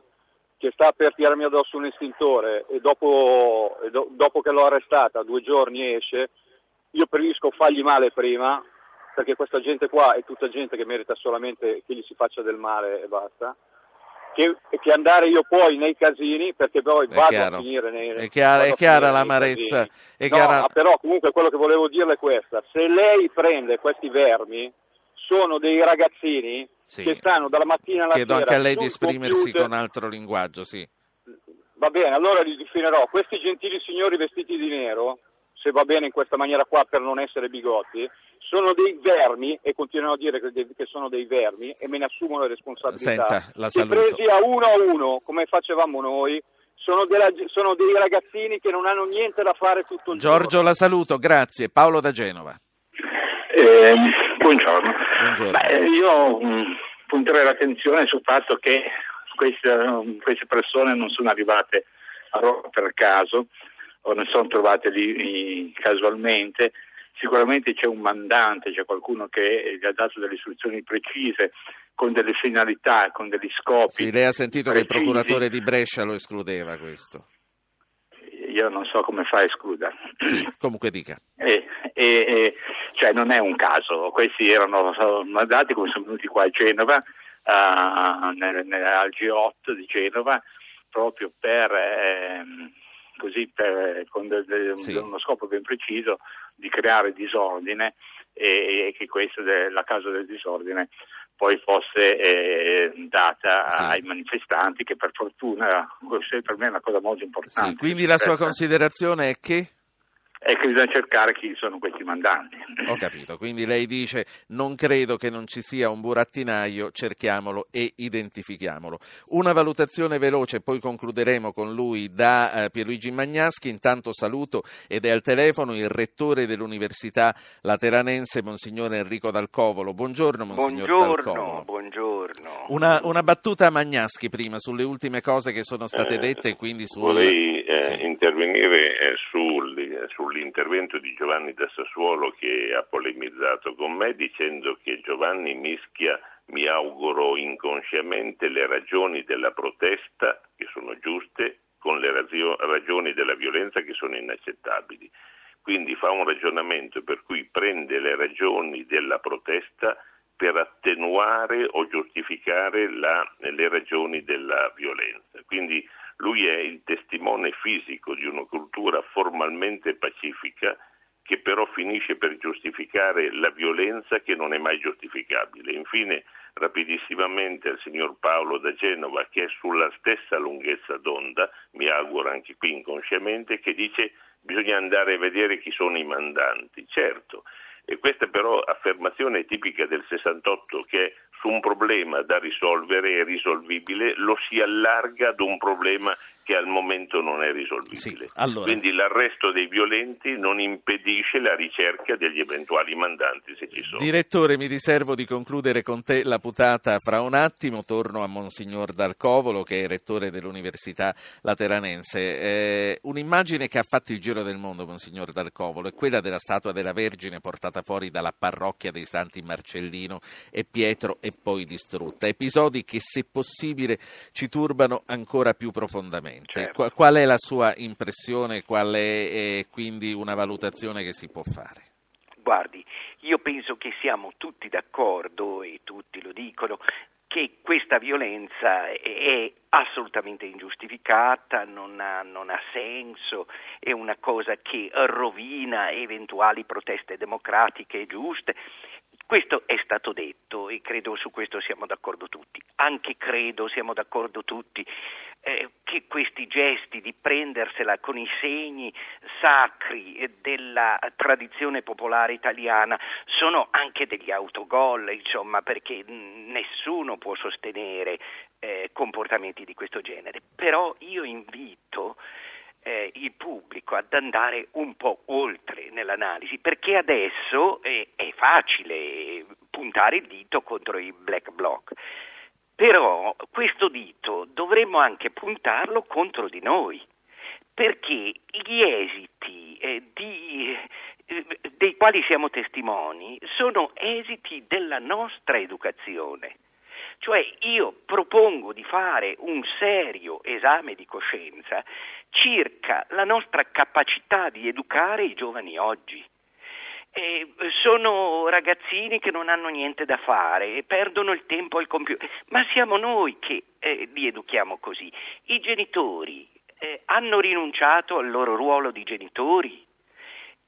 che sta per tirarmi addosso un estintore e dopo, e do, dopo che l'ho arrestata due giorni esce, io preferisco fargli male prima, perché questa gente qua è tutta gente che merita solamente che gli si faccia del male e basta. Che, che andare io poi nei casini perché poi vado chiaro. a finire nei è chiara, è chiara l'amarezza è chiara... No, però comunque quello che volevo dirle è questa se lei prende questi vermi sono dei ragazzini sì. che stanno dalla mattina alla Chiedo sera anche a lei di esprimersi computer. con altro linguaggio sì. va bene allora li definirò questi gentili signori vestiti di nero se va bene in questa maniera qua per non essere bigotti, sono dei vermi e continuano a dire che, che sono dei vermi e me ne assumo le responsabilità. Senta, la Se presi a uno a uno, come facevamo noi, sono, della, sono dei ragazzini che non hanno niente da fare tutto il Giorgio giorno. la saluto, grazie. Paolo da Genova. Eh, buongiorno. Buongiorno. Beh, io mh, punterei l'attenzione sul fatto che queste, queste persone non sono arrivate a Roma per caso o non sono trovate lì casualmente. Sicuramente c'è un mandante, c'è qualcuno che gli ha dato delle istruzioni precise con delle finalità, con degli scopi. Sì, lei ha sentito precisi. che il procuratore di Brescia lo escludeva questo. Io non so come fa a escluderlo. Sì, comunque dica. E, e, e, cioè non è un caso, questi erano mandati come sono venuti qua a Genova, uh, nel, nel, al G8 di Genova, proprio per, eh, così per, con de, de, Sì. uno scopo ben preciso di creare disordine e, e che questa la causa del disordine poi fosse eh, data Sì. ai manifestanti che per fortuna, per me è una cosa molto importante. Sì, quindi la sua considerazione è che? È che bisogna cercare chi sono questi mandanti. Ho capito, quindi lei dice non credo che non ci sia un burattinaio, cerchiamolo e identifichiamolo. Una valutazione veloce, poi concluderemo con lui da eh, Pierluigi Magnaschi. Intanto saluto ed è al telefono il rettore dell'Università Lateranense, Monsignore Enrico Dalcovolo. Buongiorno, Monsignor Buongiorno, Dalcovolo. buongiorno. Una, una battuta a Magnaschi prima sulle ultime cose che sono state dette e quindi sul... Vorrei eh, Sì. intervenire eh, sul- eh, sull'intervento di Giovanni da Sassuolo che ha polemizzato con me dicendo che Giovanni mischia, mi auguro inconsciamente, le ragioni della protesta, che sono giuste, con le razio- ragioni della violenza che sono inaccettabili. Quindi fa un ragionamento per cui prende le ragioni della protesta per attenuare o giustificare la- le ragioni della violenza. Quindi lui è il testimone fisico di una cultura formalmente pacifica che però finisce per giustificare la violenza che non è mai giustificabile. Infine, rapidissimamente al signor Paolo da Genova, che è sulla stessa lunghezza d'onda, mi auguro anche qui inconsciamente, che dice bisogna andare a vedere chi sono i mandanti. Certo, e questa però affermazione è tipica del 68 che su un problema da risolvere è risolvibile, lo si allarga ad un problema che al momento non è risolvibile. allora. Quindi l'arresto dei violenti non impedisce la ricerca degli eventuali mandanti se ci sono. Direttore, mi riservo di concludere con te la putata fra un attimo. Torno a Monsignor Dalcovolo, che è rettore dell'Università Lateranense. Eh, un'immagine che ha fatto il giro del mondo, Monsignor Dalcovolo, è quella della statua della Vergine portata fuori dalla parrocchia dei Santi Marcellino e Pietro e poi distrutta. Episodi che, se possibile, ci turbano ancora più profondamente. Certo. Qua- qual è la sua impressione? Qual è eh, quindi una valutazione che si può fare? Guardi, io penso che siamo tutti d'accordo, e tutti lo dicono, che questa violenza è assolutamente ingiustificata, non ha, non ha senso, è una cosa che rovina eventuali proteste democratiche giuste. Questo è stato detto e credo su questo siamo d'accordo tutti. Anche credo siamo d'accordo tutti eh, che questi gesti di prendersela con i segni sacri della tradizione popolare italiana sono anche degli autogol, insomma, perché nessuno può sostenere eh, comportamenti di questo genere. Però io invito eh, il pubblico ad andare un po' oltre nell'analisi, perché adesso è, è facile puntare il dito contro i black bloc. Però questo dito dovremmo anche puntarlo contro di noi, perché gli esiti eh, di, eh, dei quali siamo testimoni sono esiti della nostra educazione. Cioè io propongo di fare un serio esame di coscienza circa la nostra capacità di educare i giovani oggi. E sono ragazzini che non hanno niente da fare e perdono il tempo al computer, ma siamo noi che eh, li educhiamo così. I genitori eh, hanno rinunciato al loro ruolo di genitori,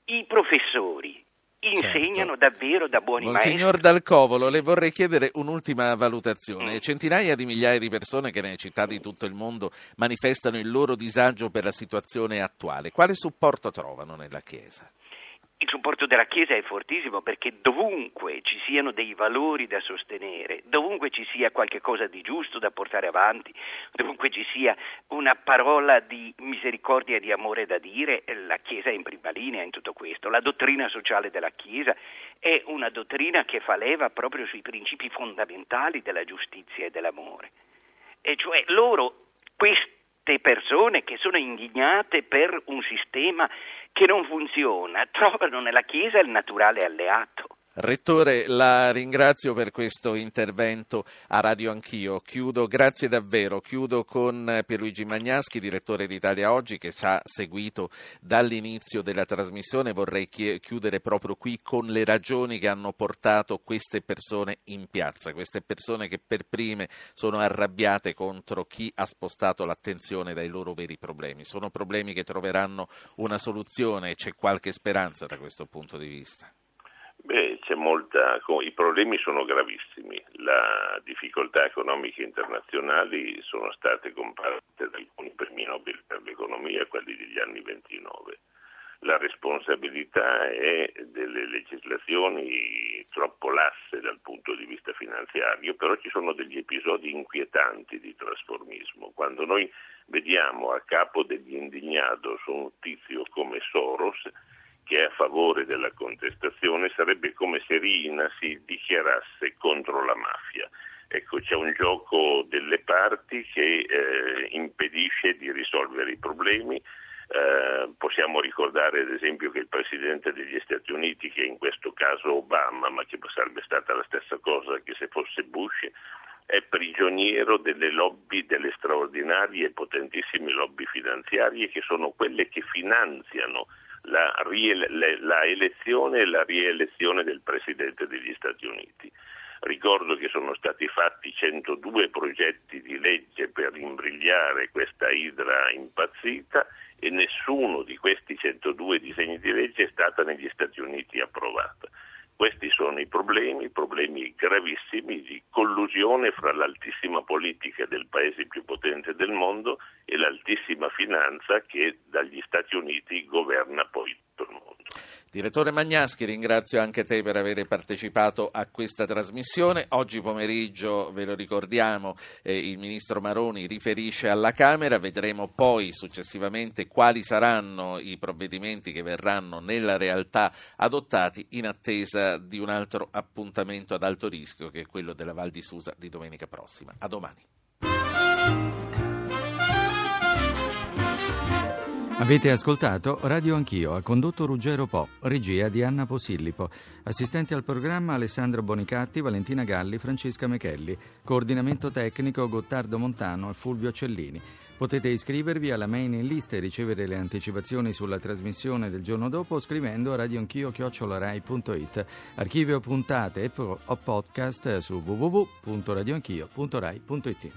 i professori insegnano certo. davvero da buoni Monsignor maestri. Signor Dal Covolo, le vorrei chiedere un'ultima valutazione. Mm. Centinaia di migliaia di persone che nelle città di tutto il mondo manifestano il loro disagio per la situazione attuale. Quale supporto trovano nella Chiesa? Il supporto della Chiesa è fortissimo perché dovunque ci siano dei valori da sostenere, dovunque ci sia qualcosa di giusto da portare avanti, dovunque ci sia una parola di misericordia e di amore da dire, la Chiesa è in prima linea in tutto questo. La dottrina sociale della Chiesa è una dottrina che fa leva proprio sui principi fondamentali della giustizia e dell'amore. E cioè loro, queste persone che sono indignate per un sistema che non funziona, trovano nella Chiesa il naturale alleato. Rettore, la ringrazio per questo intervento a Radio Anch'io. Chiudo, grazie davvero. Chiudo con Pierluigi Magnaschi, direttore di Italia Oggi, che ci ha seguito dall'inizio della trasmissione. Vorrei chiudere proprio qui con le ragioni che hanno portato queste persone in piazza, queste persone che per prime sono arrabbiate contro chi ha spostato l'attenzione dai loro veri problemi. Sono problemi che troveranno una soluzione e c'è qualche speranza da questo punto di vista. Beh, c'è molta, i problemi sono gravissimi, le difficoltà economiche internazionali sono state comparate da alcuni premi Nobel per l'economia, quelli degli anni 29. La responsabilità è delle legislazioni troppo lasse dal punto di vista finanziario, però ci sono degli episodi inquietanti di trasformismo. Quando noi vediamo a capo degli indignados un tizio come Soros, che è a favore della contestazione sarebbe come se Rina si dichiarasse contro la mafia. Ecco, c'è un gioco delle parti che eh, impedisce di risolvere i problemi. Eh, possiamo ricordare ad esempio che il Presidente degli Stati Uniti, che in questo caso Obama, ma che sarebbe stata la stessa cosa che se fosse Bush, è prigioniero delle lobby, delle straordinarie e potentissime lobby finanziarie che sono quelle che finanziano la, la elezione e la rielezione del Presidente degli Stati Uniti. Ricordo che sono stati fatti 102 progetti di legge per imbrigliare questa idra impazzita e nessuno di questi 102 disegni di legge è stata negli Stati Uniti approvata. Questi sono i problemi, problemi gravissimi di collusione fra l'altissima politica del paese più potente del mondo e l'altissima finanza che dagli Stati Uniti governa poi tutto il mondo. Direttore Magnaschi, ringrazio anche te per aver partecipato a questa trasmissione. Oggi pomeriggio, ve lo ricordiamo, eh, il ministro Maroni riferisce alla Camera, vedremo poi successivamente quali saranno i provvedimenti che verranno nella realtà adottati in attesa di un altro appuntamento ad alto rischio che è quello della Val di Susa di domenica prossima. A domani. Avete ascoltato Radio Anch'io, ha condotto Ruggero Po, regia di Anna Posillipo, assistenti al programma Alessandro Bonicatti, Valentina Galli, Francesca Mechelli, coordinamento tecnico Gottardo Montano e Fulvio Cellini. Potete iscrivervi alla mailing list e ricevere le anticipazioni sulla trasmissione del giorno dopo scrivendo a radioanchio.it. Archivio puntate o podcast su www.radioanchio.rai.it.